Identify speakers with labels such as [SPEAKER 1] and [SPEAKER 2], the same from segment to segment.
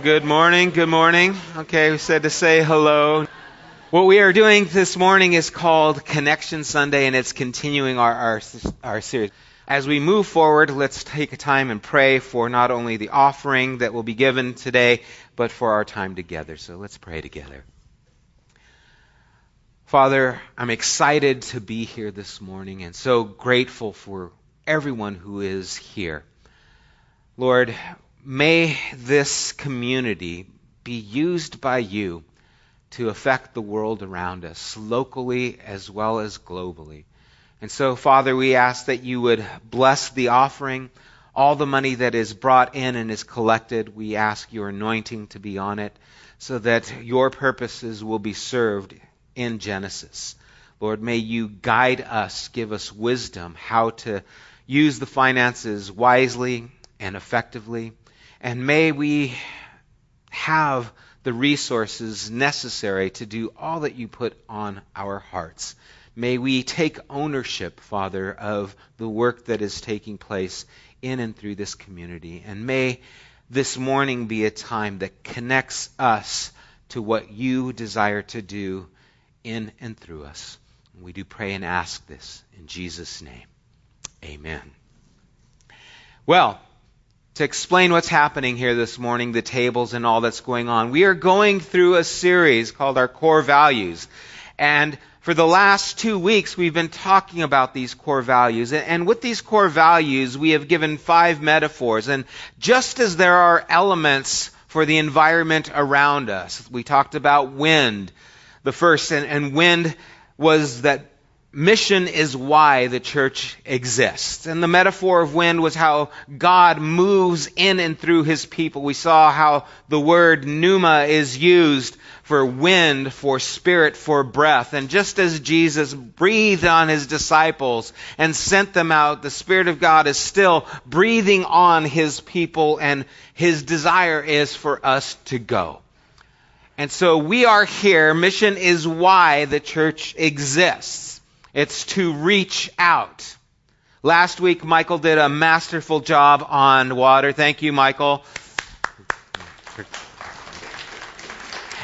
[SPEAKER 1] Good morning. Good morning. Okay, we said to say hello. What we are doing this morning is called Connection Sunday, and it's continuing our, our, our series. As we move forward, let's take a time and pray for not only the offering that will be given today, but for our time together. So let's pray together. Father, I'm excited to be here this morning and so grateful for everyone who is here. Lord, may this community be used by you to affect the world around us, locally as well as globally. And so, Father, we ask that you would bless the offering, all the money that is brought in and is collected. We ask your anointing to be on it so that your purposes will be served in Genesis. Lord, may you guide us, give us wisdom how to use the finances wisely and effectively. And may we have the resources necessary to do all that you put on our hearts. May we take ownership, Father, of the work that is taking place in and through this community. And may this morning be a time that connects us to what you desire to do in and through us. We do pray and ask this in Jesus' name. Amen. Well, to explain what's happening here this morning, the tables and all that's going on, we are going through a series called our core values. And for the last two weeks, we've been talking about these core values. And with these core values, we have given five metaphors. And just as there are elements for the environment around us, we talked about wind, the first, and, and wind was that mission is why the church exists. And the metaphor of wind was how God moves in and through his people. We saw how the word pneuma is used for wind, for spirit, for breath. And just as Jesus breathed on his disciples and sent them out, the Spirit of God is still breathing on his people and his desire is for us to go. And so we are here. Mission is why the church exists. It's to reach out. Last week, Michael did a masterful job on water. Thank you, Michael.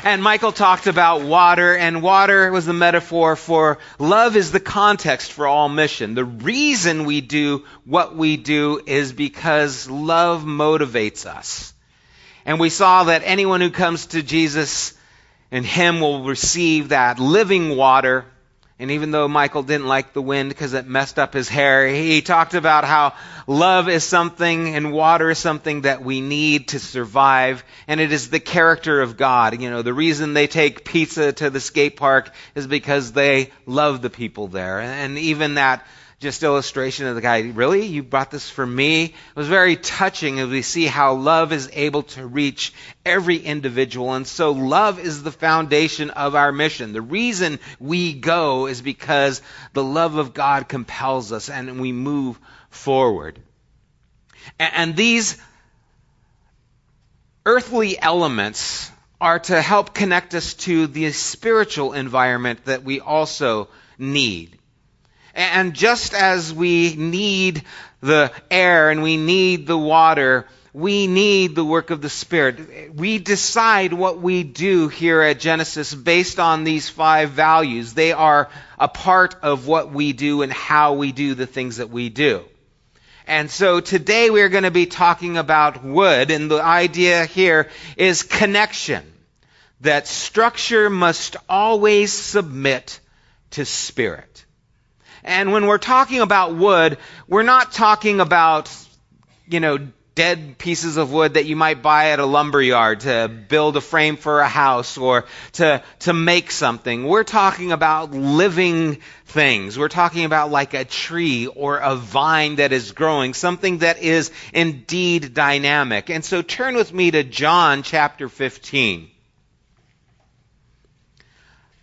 [SPEAKER 1] And Michael talked about water, and water was the metaphor for love is the context for all mission. The reason we do what we do is because love motivates us. And we saw that anyone who comes to Jesus and Him will receive that living water. And even though Michael didn't like the wind because it messed up his hair, he talked about how love is something and water is something that we need to survive. And it is the character of God. You know, the reason they take pizza to the skate park is because they love the people there. And even that just illustration of the guy, really? You brought this for me? It was very touching as we see how love is able to reach every individual. And so love is the foundation of our mission. The reason we go is because the love of God compels us and we move forward. And these earthly elements are to help connect us to the spiritual environment that we also need. And just as we need the air and we need the water, we need the work of the Spirit. We decide what we do here at Genesis based on these five values. They are a part of what we do and how we do the things that we do. And so today we're going to be talking about wood, and the idea here is connection. That structure must always submit to spirit. And when we're talking about wood, we're not talking about, you know, dead pieces of wood that you might buy at a lumber yard to build a frame for a house or to, to make something. We're talking about living things. We're talking about like a tree or a vine that is growing, something that is indeed dynamic. And so turn with me to John chapter 15.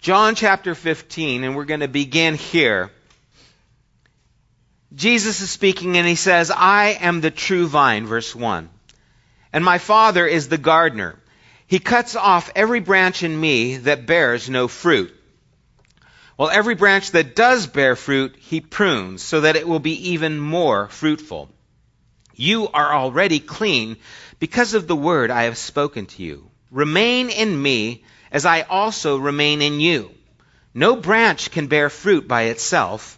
[SPEAKER 1] John chapter 15, and we're going to begin here. Jesus is speaking and he says, I am the true vine, verse 1. And my Father is the gardener. He cuts off every branch in me that bears no fruit. While every branch that does bear fruit, he prunes so that it will be even more fruitful. You are already clean because of the word I have spoken to you. Remain in me as I also remain in you. No branch can bear fruit by itself.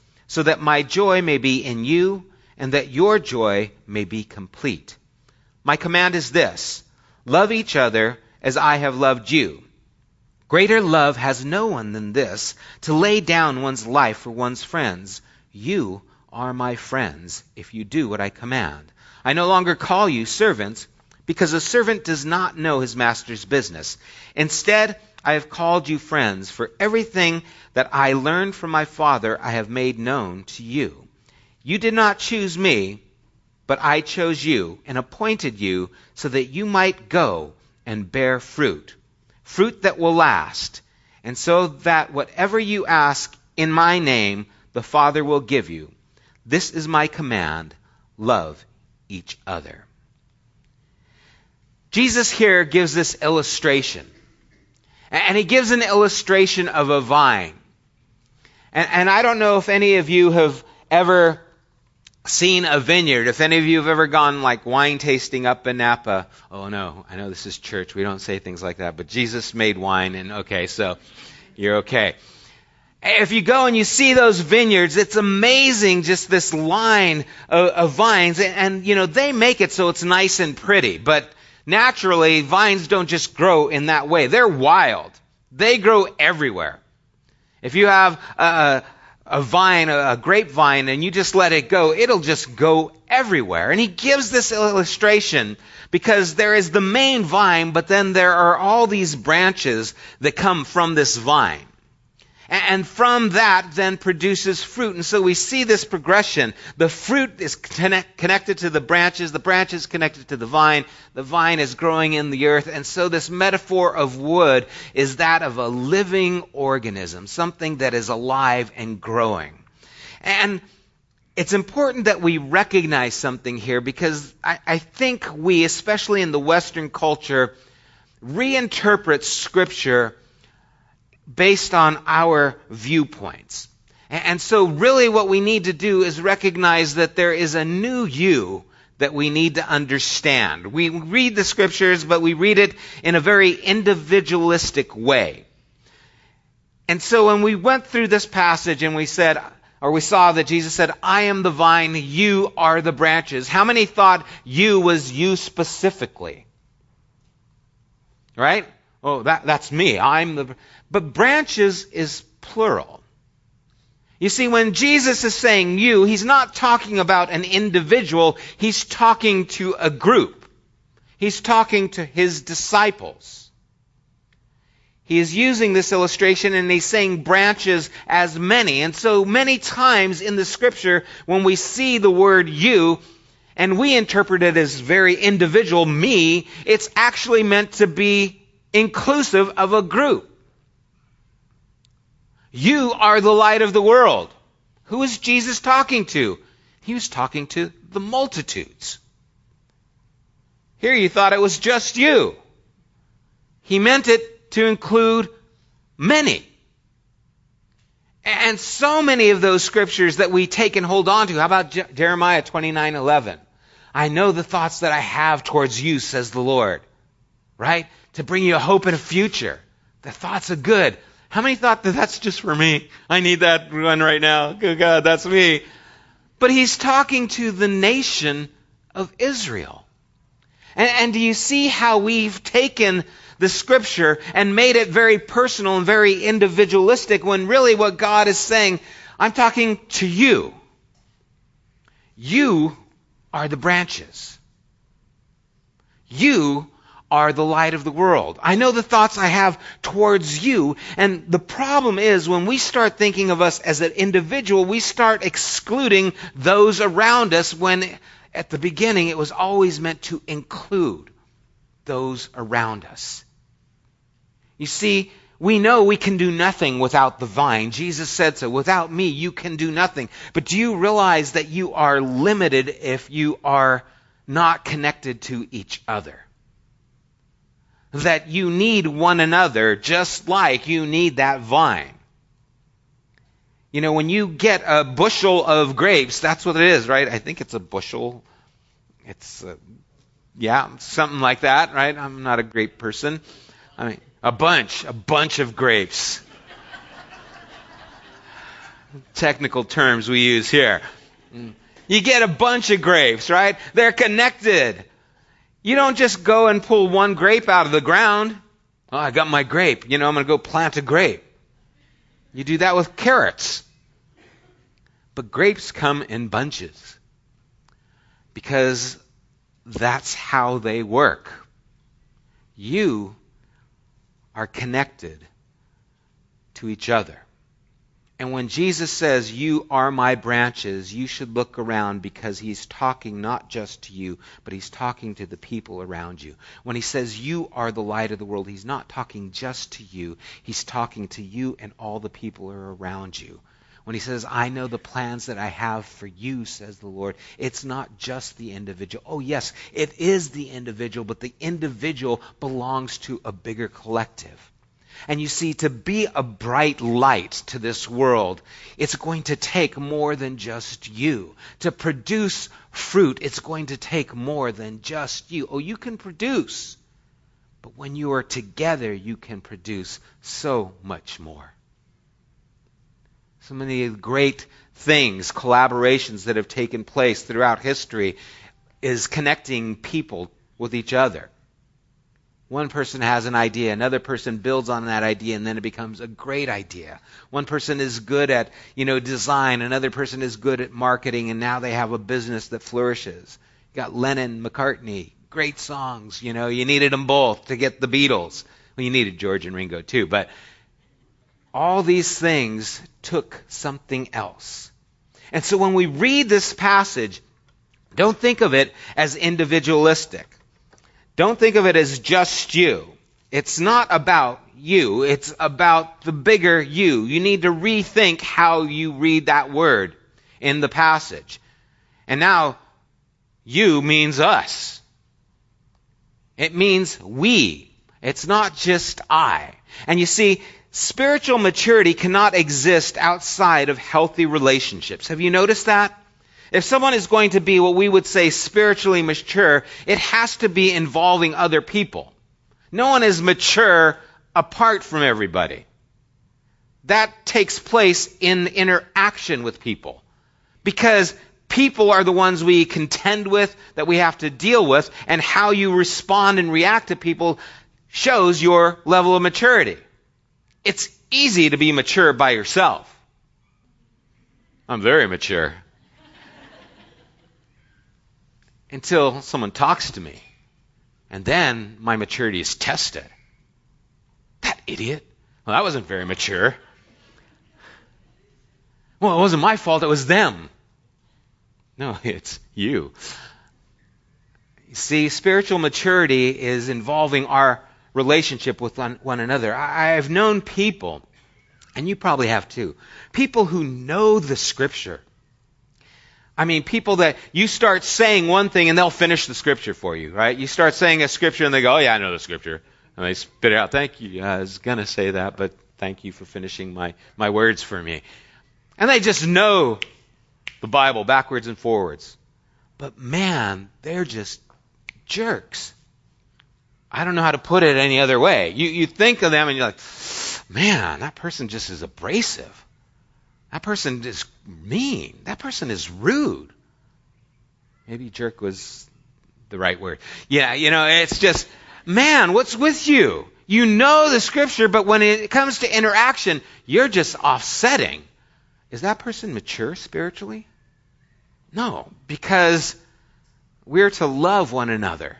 [SPEAKER 1] so that my joy may be in you and that your joy may be complete. My command is this love each other as I have loved you. Greater love has no one than this to lay down one's life for one's friends. You are my friends if you do what I command. I no longer call you servants, because a servant does not know his master's business. Instead, I have called you friends, for everything that I learned from my Father I have made known to you. You did not choose me, but I chose you and appointed you so that you might go and bear fruit, fruit that will last, and so that whatever you ask in my name, the Father will give you. This is my command love each other. Jesus here gives this illustration. And he gives an illustration of a vine. And, and, I don't know if any of you have ever seen a vineyard, if any of you have ever gone like wine tasting up in Napa. Oh no, I know this is church. We don't say things like that, but Jesus made wine and okay, so you're okay. If you go and you see those vineyards, it's amazing just this line of, of vines. And, and, you know, they make it so it's nice and pretty. But naturally, vines don't just grow in that way. They're wild. They grow everywhere. If you have a, a vine, a grapevine, and you just let it go, it'll just go everywhere. And he gives this illustration because there is the main vine, but then there are all these branches that come from this vine. And from that then produces fruit. And so we see this progression. The fruit is connect, connected to the branches. The branches connected to the vine. The vine is growing in the earth. And so this metaphor of wood is that of a living organism, something that is alive and growing. And it's important that we recognize something here because I, I think we, especially in the Western culture, reinterpret Scripture based on our viewpoints. And so, really, what we need to do is recognize that there is a new you that we need to understand. We read the scriptures, but we read it in a very individualistic way. And so, when we went through this passage and we said, or we saw that Jesus said, I am the vine, you are the branches. How many thought you was you specifically? Right? Oh, that, that's me. I'm the. But branches is plural. You see, when Jesus is saying you, he's not talking about an individual, he's talking to a group. He's talking to his disciples. He is using this illustration and he's saying branches as many. And so many times in the scripture, when we see the word you, and we interpret it as very individual, me, it's actually meant to be inclusive of a group. You are the light of the world. Who is Jesus talking to? He was talking to the multitudes. Here you thought it was just you. He meant it to include many. And so many of those scriptures that we take and hold on to. How about Je- Jeremiah 29:11? I know the thoughts that I have towards you, says the Lord. Right? To bring you a hope and a future. The thoughts are good, how many thought that that's just for me? I need that one right now. Good God, that's me. But he's talking to the nation of Israel. And, and do you see how we've taken the scripture and made it very personal and very individualistic when really what God is saying, I'm talking to you. You are the branches. You are the light of the world. I know the thoughts I have towards you. And the problem is when we start thinking of us as an individual, we start excluding those around us when at the beginning it was always meant to include those around us. You see, we know we can do nothing without the vine. Jesus said so. Without me, you can do nothing. But do you realize that you are limited if you are not connected to each other? That you need one another just like you need that vine. You know, when you get a bushel of grapes, that's what it is, right? I think it's a bushel. It's, uh, yeah, something like that, right? I'm not a grape person. I mean, a bunch, a bunch of grapes. Technical terms we use here. You get a bunch of grapes, right? They're connected. You don't just go and pull one grape out of the ground. Oh, I got my grape. You know, I'm going to go plant a grape. You do that with carrots. But grapes come in bunches because that's how they work. You are connected to each other. And when Jesus says, You are my branches, you should look around because he's talking not just to you, but he's talking to the people around you. When he says, You are the light of the world, he's not talking just to you, he's talking to you and all the people are around you. When he says, I know the plans that I have for you, says the Lord, it's not just the individual. Oh, yes, it is the individual, but the individual belongs to a bigger collective. And you see, to be a bright light to this world, it's going to take more than just you. To produce fruit, it's going to take more than just you. Oh, you can produce. But when you are together, you can produce so much more. So many great things, collaborations that have taken place throughout history, is connecting people with each other. One person has an idea, another person builds on that idea, and then it becomes a great idea. One person is good at, you know, design, another person is good at marketing, and now they have a business that flourishes. You got Lennon, McCartney, great songs, you know, you needed them both to get the Beatles. Well, you needed George and Ringo too, but all these things took something else. And so when we read this passage, don't think of it as individualistic. Don't think of it as just you. It's not about you. It's about the bigger you. You need to rethink how you read that word in the passage. And now, you means us. It means we. It's not just I. And you see, Spiritual maturity cannot exist outside of healthy relationships. Have you noticed that? If someone is going to be what we would say spiritually mature, it has to be involving other people. No one is mature apart from everybody. That takes place in interaction with people. Because people are the ones we contend with, that we have to deal with, and how you respond and react to people shows your level of maturity. It's easy to be mature by yourself. I'm very mature. Until someone talks to me. And then my maturity is tested. That idiot. Well, that wasn't very mature. Well, it wasn't my fault, it was them. No, it's you. See, spiritual maturity is involving our relationship with one another. I have known people, and you probably have too, people who know the scripture. I mean, people that you start saying one thing and they'll finish the scripture for you, right? You start saying a scripture and they go, oh yeah, I know the scripture. And they spit it out. Thank you. I was going to say that, but thank you for finishing my, my words for me. And they just know the Bible backwards and forwards. But man, they're just jerks. I don't know how to put it any other way. You, you think of them and you're like, man, that person just is abrasive. That person is mean. That person is rude. Maybe jerk was the right word. Yeah, you know, it's just, man, what's with you? You know the scripture, but when it comes to interaction, you're just offsetting. Is that person mature spiritually? No, because we're to love one another.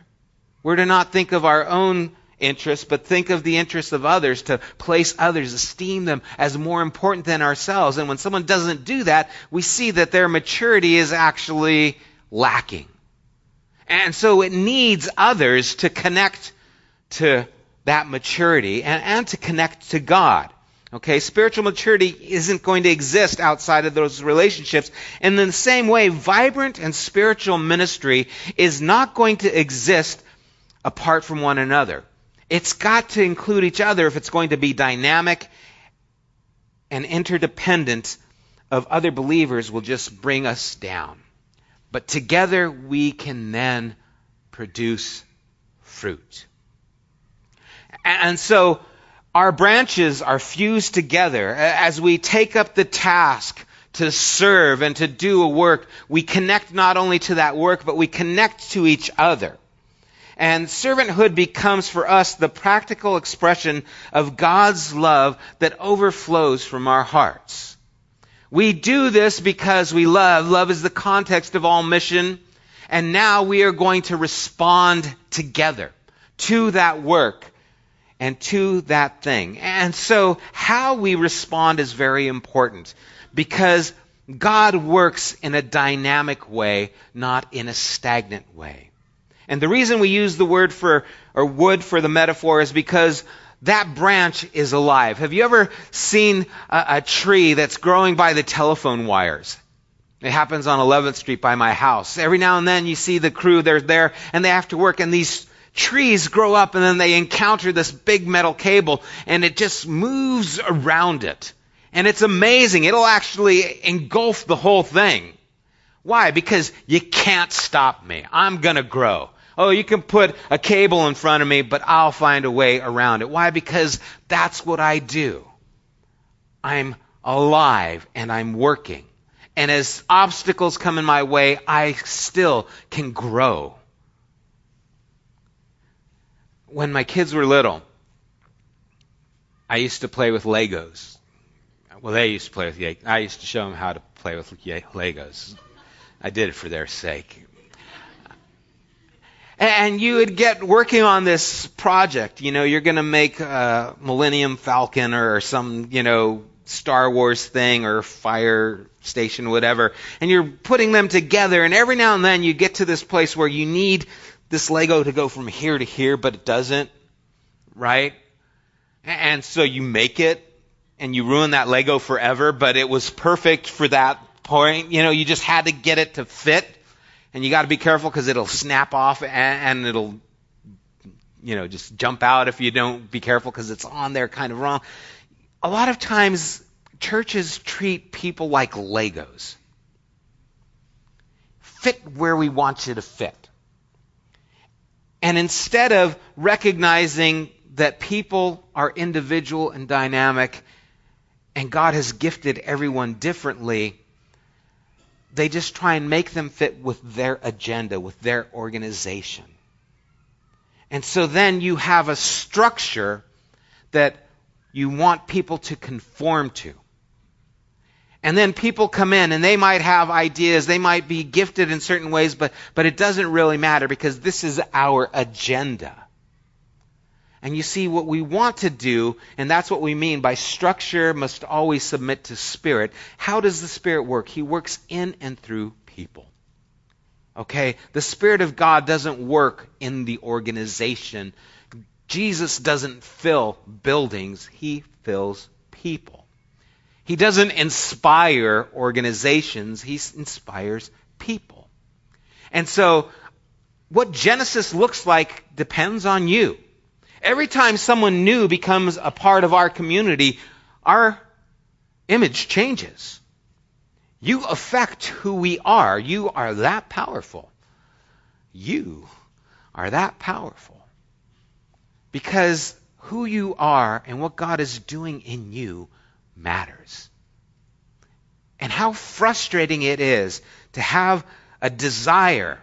[SPEAKER 1] We're to not think of our own interests, but think of the interests of others, to place others, esteem them as more important than ourselves. And when someone doesn't do that, we see that their maturity is actually lacking. And so it needs others to connect to that maturity and, and to connect to God. Okay, spiritual maturity isn't going to exist outside of those relationships. And in the same way, vibrant and spiritual ministry is not going to exist apart from one another. It's got to include each other if it's going to be dynamic and interdependent of other believers will just bring us down. But together we can then produce fruit. And so our branches are fused together as we take up the task to serve and to do a work. We connect not only to that work, but we connect to each other. And servanthood becomes for us the practical expression of God's love that overflows from our hearts. We do this because we love. Love is the context of all mission. And now we are going to respond together to that work and to that thing. And so how we respond is very important because God works in a dynamic way, not in a stagnant way. And the reason we use the word for, or wood for the metaphor is because that branch is alive. Have you ever seen a, a, tree that's growing by the telephone wires? It happens on 11th Street by my house. Every now and then you see the crew, they're there, and they have to work, and these trees grow up, and then they encounter this big metal cable, and it just moves around it. And it's amazing. It'll actually engulf the whole thing. Why? Because you can't stop me. I'm going to grow. Oh, you can put a cable in front of me, but I'll find a way around it. Why? Because that's what I do. I'm alive and I'm working. And as obstacles come in my way, I still can grow. When my kids were little, I used to play with Legos. Well, they used to play with I used to show them how to play with Legos. I did it for their sake. And you would get working on this project. You know, you're going to make a Millennium Falcon or some, you know, Star Wars thing or fire station, whatever. And you're putting them together. And every now and then you get to this place where you need this Lego to go from here to here, but it doesn't. Right? And so you make it and you ruin that Lego forever, but it was perfect for that point. You know, you just had to get it to fit and you got to be careful because it'll snap off and, and, it'll, you know, just jump out if you don't be careful because it's on there kind of wrong. A lot of times, churches treat people like Legos. Fit where we want you to fit. And instead of recognizing that people are individual and dynamic, and God has gifted everyone differently, they just try and make them fit with their agenda, with their organization. And so then you have a structure that you want people to conform to. And then people come in and they might have ideas, they might be gifted in certain ways, but, but it doesn't really matter because this is our agenda. And you see, what we want to do, and that's what we mean by structure must always submit to Spirit. How does the Spirit work? He works in and through people. Okay? The Spirit of God doesn't work in the organization. Jesus doesn't fill buildings, He fills people. He doesn't inspire organizations, He inspires people. And so, what Genesis looks like depends on you. Every time someone new becomes a part of our community, our image changes. You affect who we are. You are that powerful. You are that powerful. Because who you are and what God is doing in you matters. And how frustrating it is to have a desire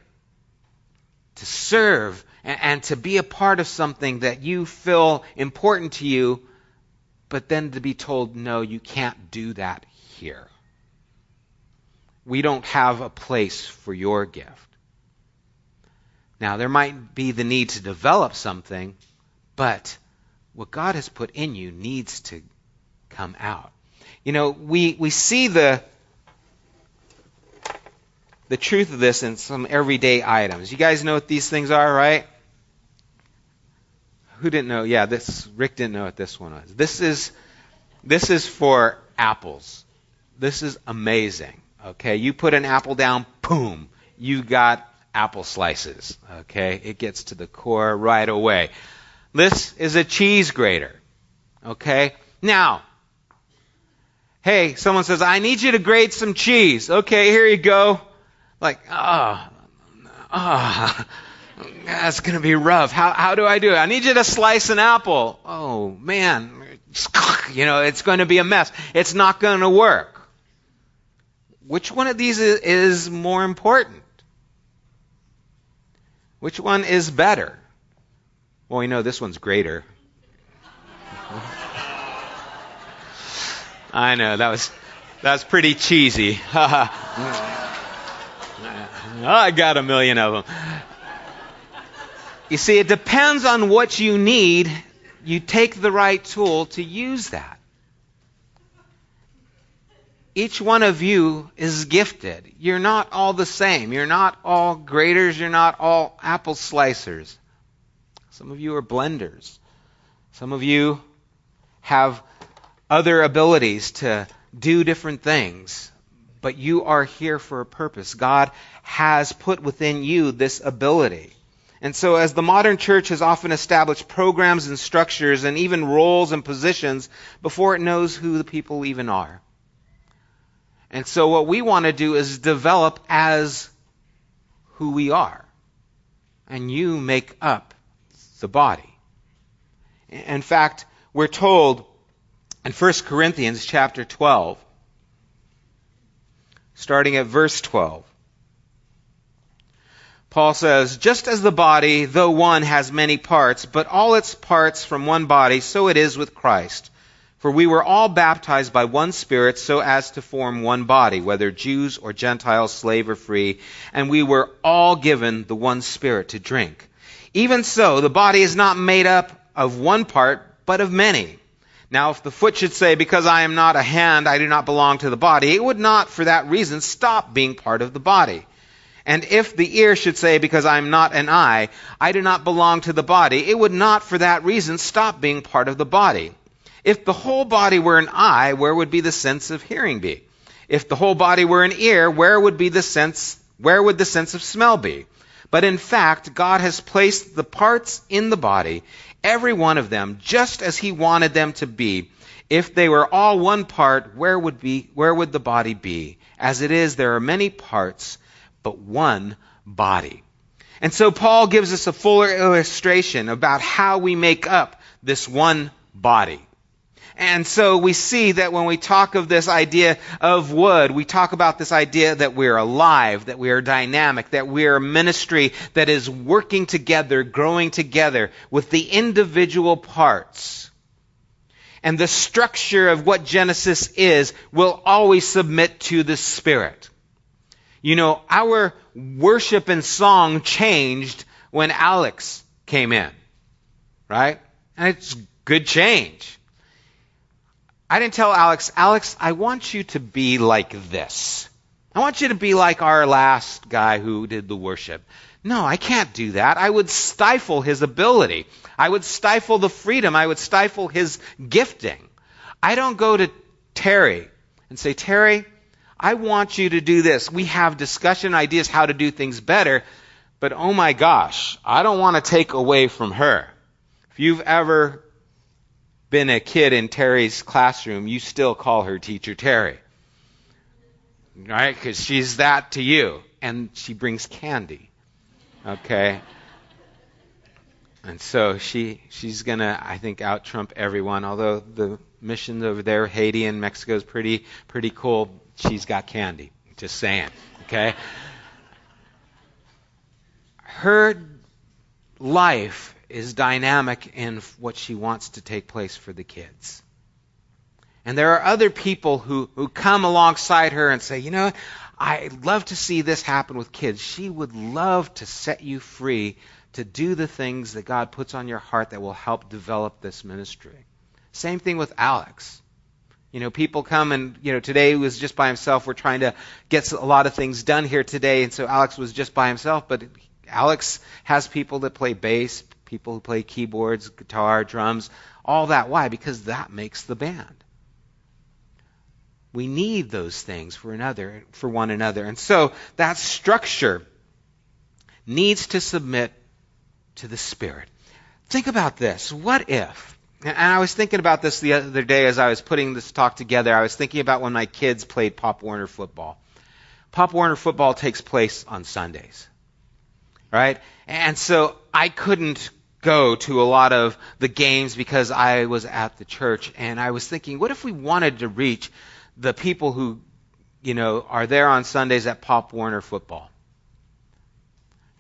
[SPEAKER 1] to serve and, to be a part of something that you feel important to you, but then to be told, no, you can't do that here. We don't have a place for your gift. Now, there might be the need to develop something, but what God has put in you needs to come out. You know, we, we see the, the truth of this in some everyday items. You guys know what these things are, right? Who didn't know? Yeah, this Rick didn't know what this one was. This is this is for apples. This is amazing. Okay, you put an apple down, boom, you got apple slices. Okay, it gets to the core right away. This is a cheese grater. Okay, now, hey, someone says, I need you to grate some cheese. Okay, here you go. Like, ah, oh, ah, oh, that's going to be rough. How, how do I do it? I need you to slice an apple. Oh, man. You know, it's going to be a mess. It's not going to work. Which one of these is, more important? Which one is better? Well, we know this one's greater. I know that was that's pretty cheesy. Oh, I got a million of them. You see, it depends on what you need. You take the right tool to use that. Each one of you is gifted. You're not all the same. You're not all graters. You're not all apple slicers. Some of you are blenders. Some of you have other abilities to do different things but you are here for a purpose. God has put within you this ability. And so, as the modern church has often established programs and structures and even roles and positions before it knows who the people even are. And so, what we want to do is develop as who we are. And you make up the body. In fact, we're told in 1 Corinthians chapter 12 starting at verse 12. Paul says, Just as the body, though one, has many parts, but all its parts from one body, so it is with Christ. For we were all baptized by one Spirit so as to form one body, whether Jews or Gentiles, slave or free, and we were all given the one Spirit to drink. Even so, the body is not made up of one part, but of many. Now, if the foot should say, Because I am not a hand, I do not belong to the body, it would not, for that reason, stop being part of the body. And if the ear should say, Because I am not an eye, I do not belong to the body, it would not, for that reason, stop being part of the body. If the whole body were an eye, where would be the sense of hearing be? If the whole body were an ear, where would be the sense, where would the sense of smell be? But in fact, God has placed the parts in the body, every one of them just as he wanted them to be. If they were all one part, where would be where would the body be? As it is, there are many parts, but one body. And so Paul gives us a fuller illustration about how we make up this one body. And so we see that when we talk of this idea of wood, we talk about this idea that we're alive, that we are dynamic, that we are a ministry that is working together, growing together with the individual parts. And the structure of what Genesis is will always submit to the Spirit. You know, our worship and song changed when Alex came in, right? And it's good change. I didn't tell Alex, Alex, I want you to be like this. I want you to be like our last guy who did the worship. No, I can't do that. I would stifle his ability. I would stifle the freedom. I would stifle his gifting. I don't go to Terry and say, Terry, I want you to do this. We have discussion ideas how to do things better, but oh my gosh, I don't want to take away from her. If you've ever been a kid in Terry's classroom, you still call her Teacher Terry. Right? Because she's that to you. And she brings candy. Okay? And so she she's gonna I think out trump everyone. Although the missions over there, Haiti and Mexico is pretty pretty cool. She's got candy. Just saying. Okay. her life is dynamic in what she wants to take place for the kids. And there are other people who, who come alongside her and say, you know, I'd love to see this happen with kids. She would love to set you free to do the things that God puts on your heart that will help develop this ministry. Same thing with Alex. You know, people come and, you know, today he was just by himself. We're trying to get a lot of things done here today, and so Alex was just by himself, but Alex has people that play bass, people who play keyboards, guitar, drums, all that. Why? Because that makes the band. We need those things for another, for one another. And so that structure needs to submit to the Spirit. Think about this. What if and I was thinking about this the other day as I was putting this talk together. I was thinking about when my kids played Pop Warner football. Pop Warner football takes place on Sundays, right? And so I couldn't go to a lot of the games because I was at the church. And I was thinking, what if we wanted to reach the people who, you know, are there on Sundays at Pop Warner football?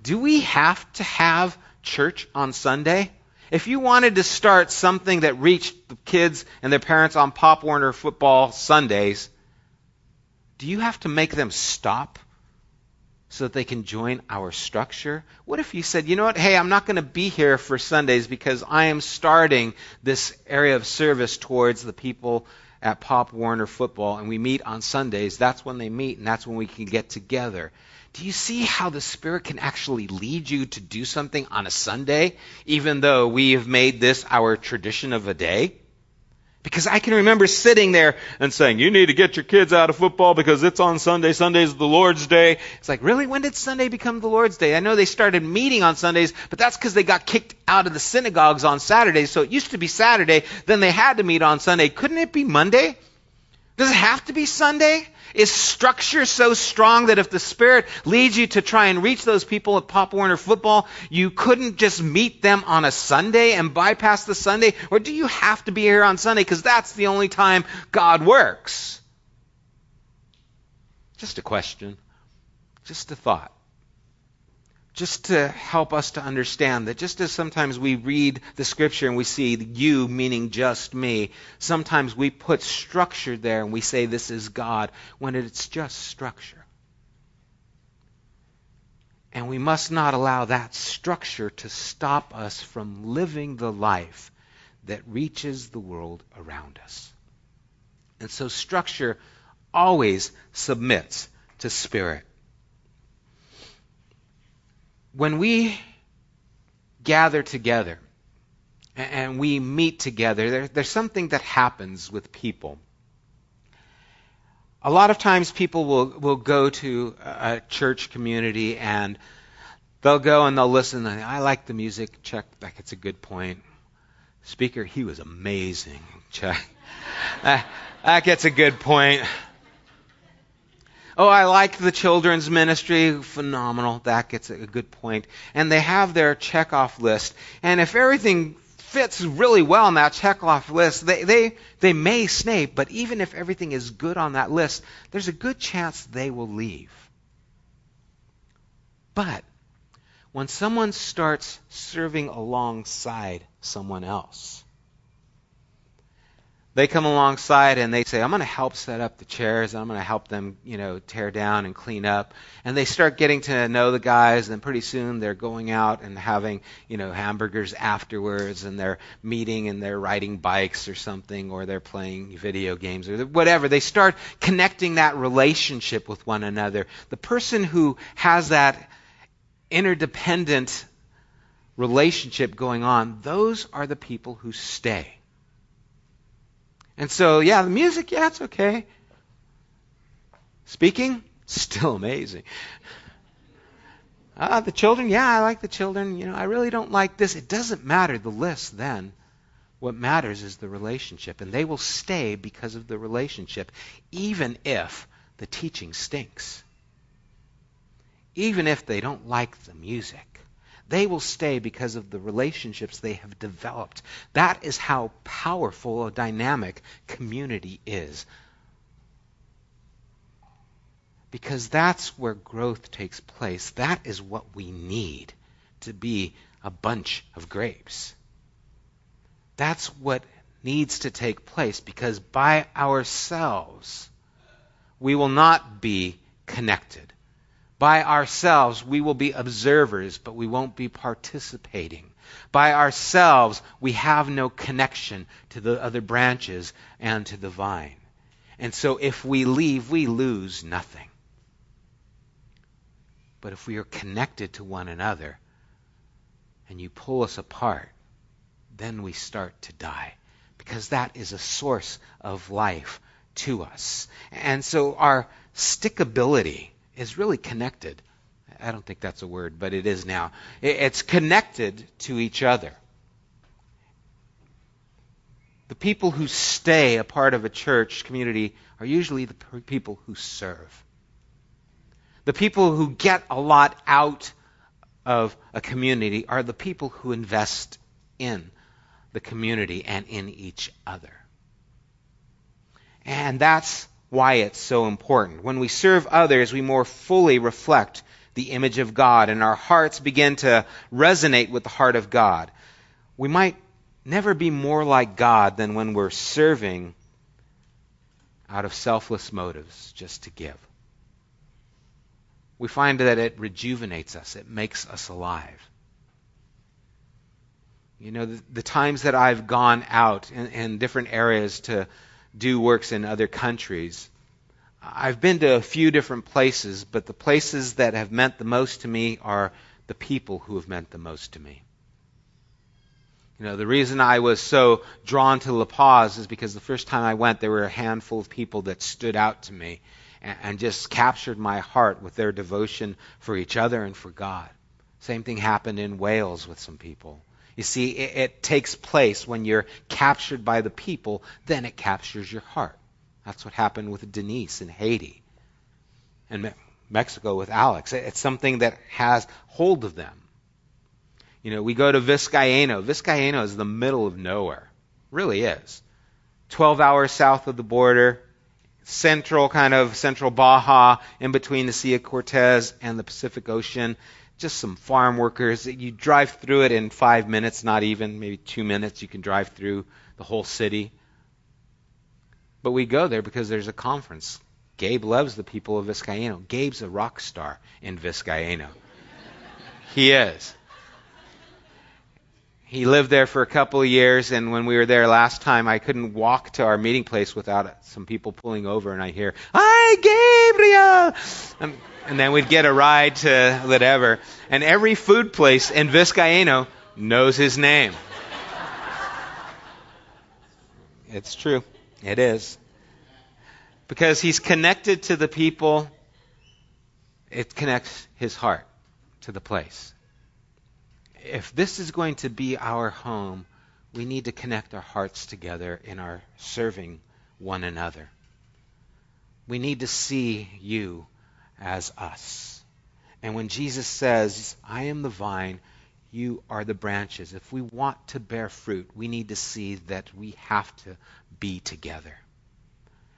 [SPEAKER 1] Do we have to have church on Sunday? If you wanted to start something that reached the kids and their parents on Pop Warner football Sundays, do you have to make them stop so that they can join our structure? What if you said, you know what, hey, I'm not going to be here for Sundays because I am starting this area of service towards the people at Pop Warner football and we meet on Sundays. That's when they meet and that's when we can get together. Do you see how the Spirit can actually lead you to do something on a Sunday, even though we have made this our tradition of a day? Because I can remember sitting there and saying, you need to get your kids out of football because it's on Sunday. Sunday's the Lord's Day. It's like, really? When did Sunday become the Lord's Day? I know they started meeting on Sundays, but that's because they got kicked out of the synagogues on Saturdays. So it used to be Saturday, then they had to meet on Sunday. Couldn't it be Monday? Does it have to be Sunday? Is structure so strong that if the Spirit leads you to try and reach those people at Pop Warner football, you couldn't just meet them on a Sunday and bypass the Sunday? Or do you have to be here on Sunday because that's the only time God works? Just a question. Just a thought just to help us to understand that just as sometimes we read the scripture and we see you meaning just me, sometimes we put structure there and we say this is God when it's just structure. And we must not allow that structure to stop us from living the life that reaches the world around us. And so structure always submits to spirit when we gather together and we meet together, there, there's something that happens with people. A lot of times people will, will go to a church community and they'll go and they'll listen. And I like the music. Check. That's a good point. Speaker, he was amazing. Check. that gets a good point. Oh, I like the children's ministry. Phenomenal. That gets a good point. And they have their checkoff list. And if everything fits really well on that checkoff list, they, they, they may stay, but even if everything is good on that list, there's a good chance they will leave. But when someone starts serving alongside someone else, they come alongside and they say, I'm going to help set up the chairs. I'm going to help them, you know, tear down and clean up. And they start getting to know the guys, and pretty soon they're going out and having, you know, hamburgers afterwards, and they're meeting and they're riding bikes or something, or they're playing video games or whatever. They start connecting that relationship with one another. The person who has that interdependent relationship going on, those are the people who stay. And so, yeah, the music, yeah, it's okay. Speaking, still amazing. Ah, the children, yeah, I like the children. You know, I really don't like this. It doesn't matter the list then. What matters is the relationship, and they will stay because of the relationship, even if the teaching stinks. Even if they don't like the music. They will stay because of the relationships they have developed. That is how powerful a dynamic community is. Because that's where growth takes place. That is what we need. to be a bunch of grapes. That's what needs to take place because by ourselves we will not be connected. By ourselves we will be observers, but we won't be participating. By ourselves we have no connection to the other branches and to the vine. And so if we leave, we lose nothing. But if we are connected to one another and you pull us apart, then we start to die because that is a source of life to us. And so our stickability is really connected. I don't think that's a word, but it is now. It's connected to each other. The people who stay a part of a church community are usually the people who serve. The people who get a lot out of a community are the people who invest in the community and in each other. And that's why it's so important. When we serve others, we more fully reflect the image of God, and our hearts begin to resonate with the heart of God. We might never be more like God than when we're serving out of selfless motives just to give. We find that it rejuvenates us, it makes us alive. You know, the, the times that I've gone out in, in different areas to do works in other countries, I've been to a few different places, but the places that have meant the most to me are the people who have meant the most to me. You know, the reason I was so drawn to La Paz is because the first time I went, there were a handful of people that stood out to me and, and just captured my heart with their devotion for each other and for God. Same thing happened in Wales with some people. You see, it, it takes place when you're captured by the people, then it captures your heart. That's what happened with Denise in Haiti and Me- Mexico with Alex. It's something that has hold of them. You know, we go to Vizcaíno. Vizcaíno is the middle of nowhere. Really is. 12 hours south of the border, central kind of central Baja, in between the Sea of Cortez and the Pacific Ocean just some farm workers. You drive through it in five minutes, not even, maybe two minutes, you can drive through the whole city. But we go there because there's a conference. Gabe loves the people of Vizcaíno. Gabe's a rock star in Vizcaíno. he is. He lived there for a couple of years, and when we were there last time, I couldn't walk to our meeting place without some people pulling over, and I hear, Hi, Gabriel! And then we'd get a ride to whatever. And every food place in Vizcaíno knows his name. It's true. It is. Because he's connected to the people, it connects his heart to the place. If this is going to be our home, we need to connect our hearts together in our serving one another. We need to see you as us. And when Jesus says, I am the vine, you are the branches, if we want to bear fruit, we need to see that we have to be together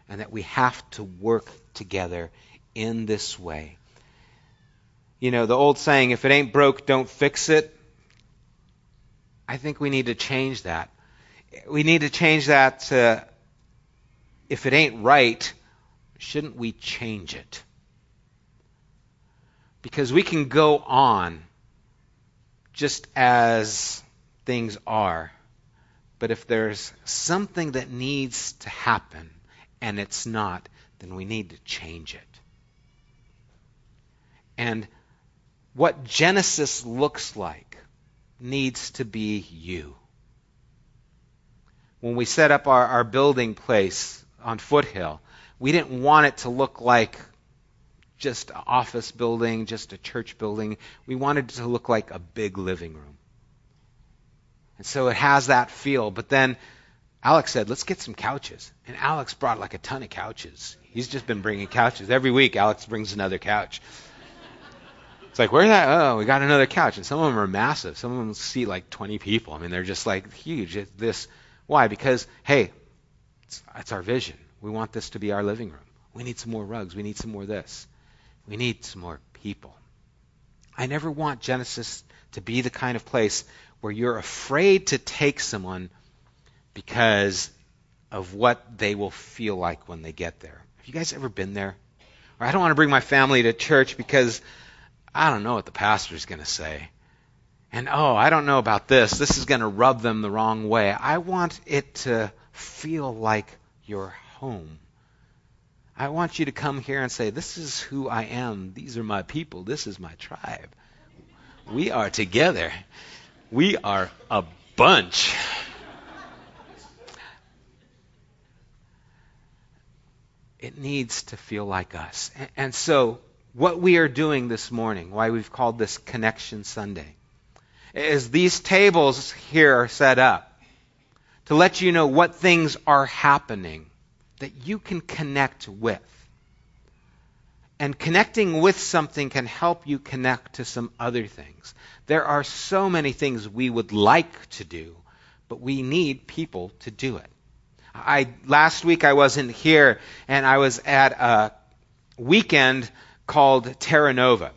[SPEAKER 1] and that we have to work together in this way. You know, the old saying, if it ain't broke, don't fix it. I think we need to change that. We need to change that to, if it ain't right, shouldn't we change it? Because we can go on just as things are. But if there's something that needs to happen and it's not, then we need to change it. And what Genesis looks like needs to be you. When we set up our, our building place on Foothill, we didn't want it to look like just an office building, just a church building. We wanted it to look like a big living room. And so it has that feel. But then Alex said, let's get some couches. And Alex brought like a ton of couches. He's just been bringing couches. Every week, Alex brings another couch. It's like, where's that? Oh, we got another couch. And some of them are massive. Some of them seat like 20 people. I mean, they're just like huge. It's this. Why? Because, hey, it's, it's our vision. We want this to be our living room. We need some more rugs. We need some more this. We need some more people. I never want Genesis to be the kind of place where you're afraid to take someone because of what they will feel like when they get there. Have you guys ever been there? Or I don't want to bring my family to church because I don't know what the pastor's going to say. And oh, I don't know about this. This is going to rub them the wrong way. I want it to feel like your home. I want you to come here and say, This is who I am. These are my people. This is my tribe. We are together. We are a bunch. It needs to feel like us. And so, what we are doing this morning, why we've called this Connection Sunday, is these tables here are set up to let you know what things are happening that you can connect with. And connecting with something can help you connect to some other things. There are so many things we would like to do, but we need people to do it. I last week I wasn't here and I was at a weekend called Terra Nova,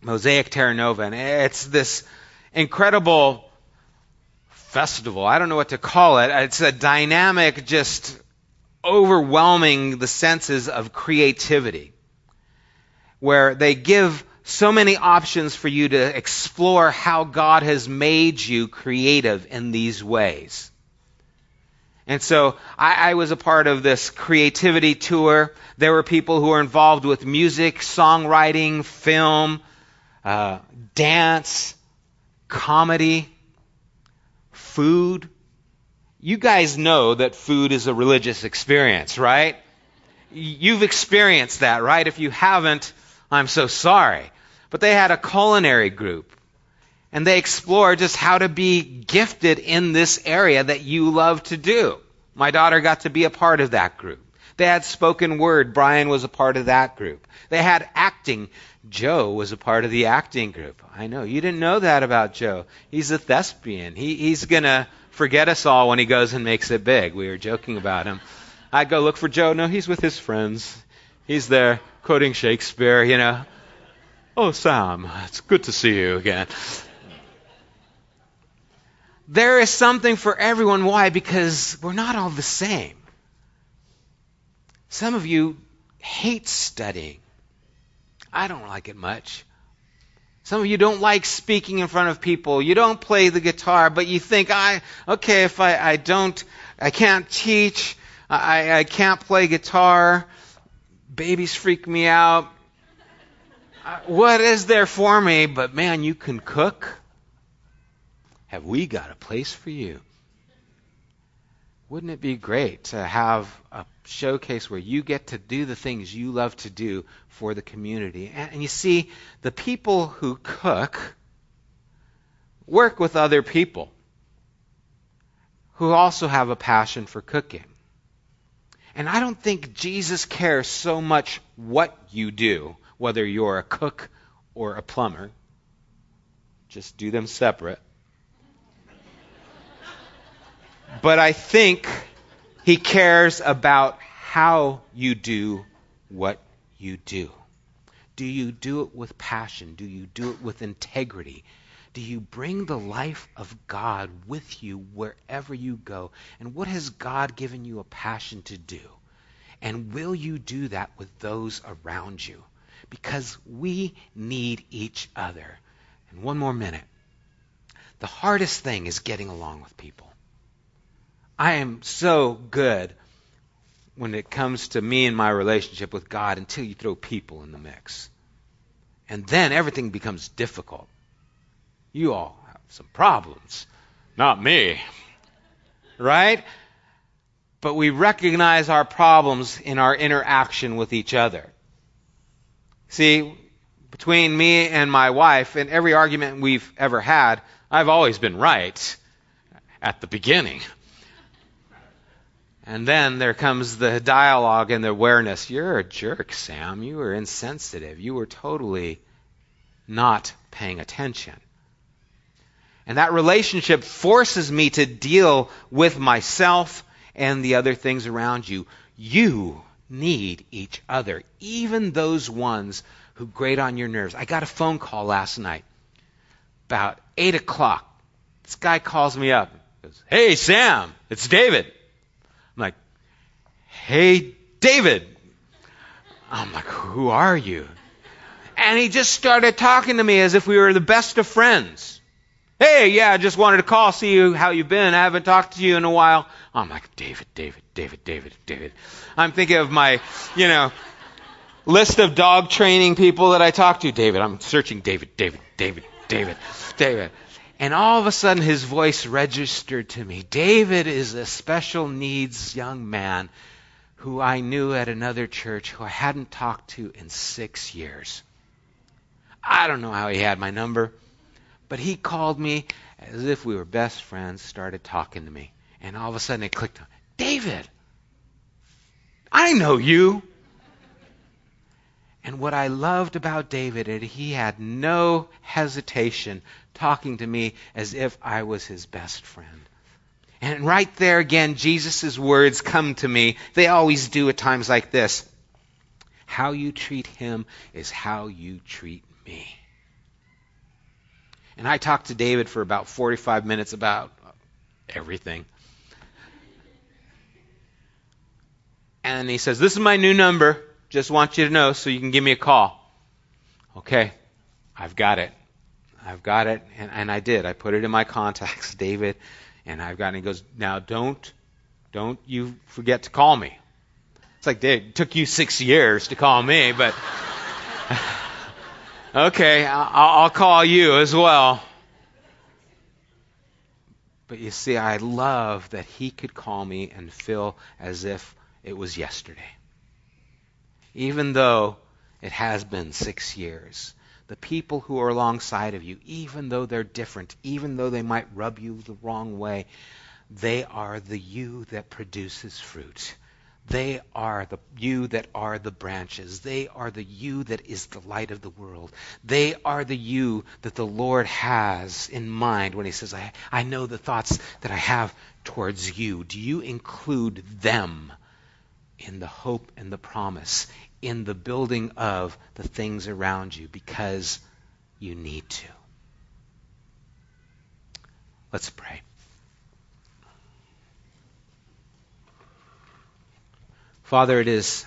[SPEAKER 1] Mosaic Terra Nova, and it's this incredible festival. I don't know what to call it. It's a dynamic, just overwhelming the senses of creativity, where they give so many options for you to explore how God has made you creative in these ways. And so I, I, was a part of this creativity tour. There were people who were involved with music, songwriting, film, uh, dance, comedy, food, you guys know that food is a religious experience, right? You've experienced that, right? If you haven't, I'm so sorry. But they had a culinary group, and they explored just how to be gifted in this area that you love to do. My daughter got to be a part of that group. They had spoken word. Brian was a part of that group. They had acting. Joe was a part of the acting group. I know. You didn't know that about Joe. He's a thespian. He, he's going to forget us all when he goes and makes it big. We were joking about him. I'd go look for Joe. No, he's with his friends. He's there quoting Shakespeare, you know. Oh, Sam, it's good to see you again. There is something for everyone. Why? Because we're not all the same. Some of you hate studying. I don't like it much. Some of you don't like speaking in front of people. You don't play the guitar, but you think, I, okay, if I, I don't, I can't teach, I, I can't play guitar, babies freak me out. Uh, what is there for me? But man, you can cook. Have we got a place for you? Wouldn't it be great to have a showcase where you get to do the things you love to do for the community. And, and you see, the people who cook work with other people who also have a passion for cooking. And I don't think Jesus cares so much what you do, whether you're a cook or a plumber. Just do them separate. But I think he cares about how you do what you do. Do you do it with passion? Do you do it with integrity? Do you bring the life of God with you wherever you go? And what has God given you a passion to do? And will you do that with those around you? Because we need each other. And one more minute. The hardest thing is getting along with people. I am so good when it comes to me and my relationship with God until you throw people in the mix. And then everything becomes difficult. You all have some problems. Not me. Right? But we recognize our problems in our interaction with each other. See, between me and my wife, in every argument we've ever had, I've always been right at the beginning. And then there comes the dialogue and the awareness. You're a jerk, Sam. You were insensitive. You were totally not paying attention. And that relationship forces me to deal with myself and the other things around you. You need each other, even those ones who grate on your nerves. I got a phone call last night about 8 o'clock. This guy calls me up. Goes, hey, Sam, it's David. Hey, David. I'm like, who are you? And he just started talking to me as if we were the best of friends. Hey, yeah, I just wanted to call, see you, how you've been. I haven't talked to you in a while. I'm like, David, David, David, David, David. I'm thinking of my, you know, list of dog training people that I talk to. David, I'm searching David, David, David, David, David. And all of a sudden his voice registered to me. David is a special needs young man who I knew at another church who I hadn't talked to in six years. I don't know how he had my number. But he called me as if we were best friends, started talking to me. And all of a sudden it clicked David, I know you. And what I loved about David is he had no hesitation talking to me as if I was his best friend. And right there again, Jesus' words come to me. They always do at times like this. How you treat him is how you treat me. And I talked to David for about 45 minutes about everything. And he says, This is my new number. Just want you to know so you can give me a call. Okay, I've got it. I've got it. And, and I did. I put it in my contacts, David. And I've got it. And he goes, Now don't, don't you forget to call me. It's like, Dave, it took you six years to call me, but. Okay, I'll, I'll call you as well. But you see, I love that he could call me and feel as if it was yesterday. Even though it has been six years. The people who are alongside of you, even though they're different, even though they might rub you the wrong way, they are the you that produces fruit. They are the you that are the branches. They are the you that is the light of the world. They are the you that the Lord has in mind when He says, I, I know the thoughts that I have towards you. Do you include them in the hope and the promise, in the building of the things around you? Because you need to. Let's pray. Father, it is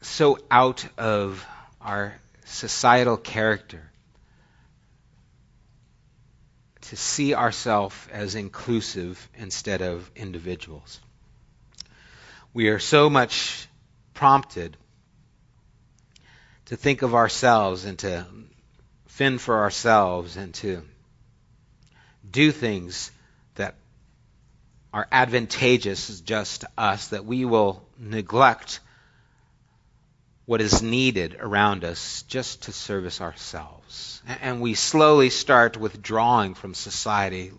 [SPEAKER 1] so out of our societal character to see ourselves as inclusive instead of individuals. We are so much prompted to think of ourselves and to fend for ourselves and to do things that are advantageous just to us, that we will neglect what is needed around us just to service ourselves. And we slowly start withdrawing from society.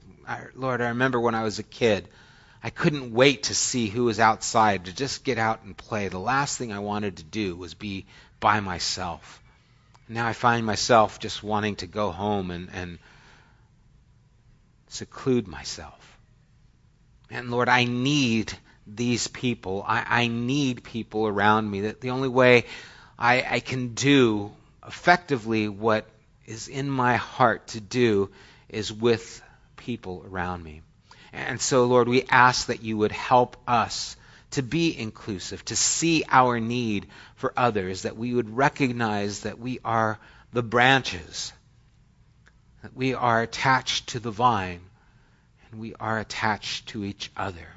[SPEAKER 1] Lord, I remember when I was a kid, I couldn't wait to see who was outside, to just get out and play. The last thing I wanted to do was be by myself. Now I find myself just wanting to go home and, and seclude myself. And Lord, I need these people. I, I need people around me. That the only way I, I can do effectively what is in my heart to do is with people around me. And so, Lord, we ask that you would help us to be inclusive, to see our need for others, that we would recognize that we are the branches, that we are attached to the vine, and we are attached to each other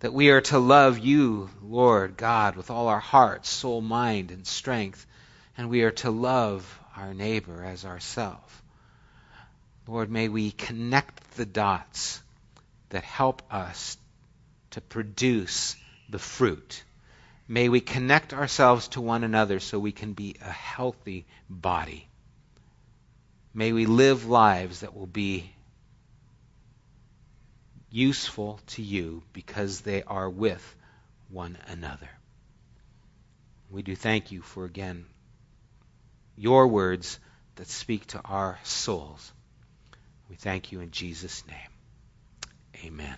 [SPEAKER 1] that we are to love you, Lord God, with all our heart, soul, mind, and strength, and we are to love our neighbor as ourselves. Lord, may we connect the dots that help us to produce the fruit. May we connect ourselves to one another so we can be a healthy body. May we live lives that will be useful to you because they are with one another. We do thank you for, again, your words that speak to our souls. We thank you in Jesus' name. Amen.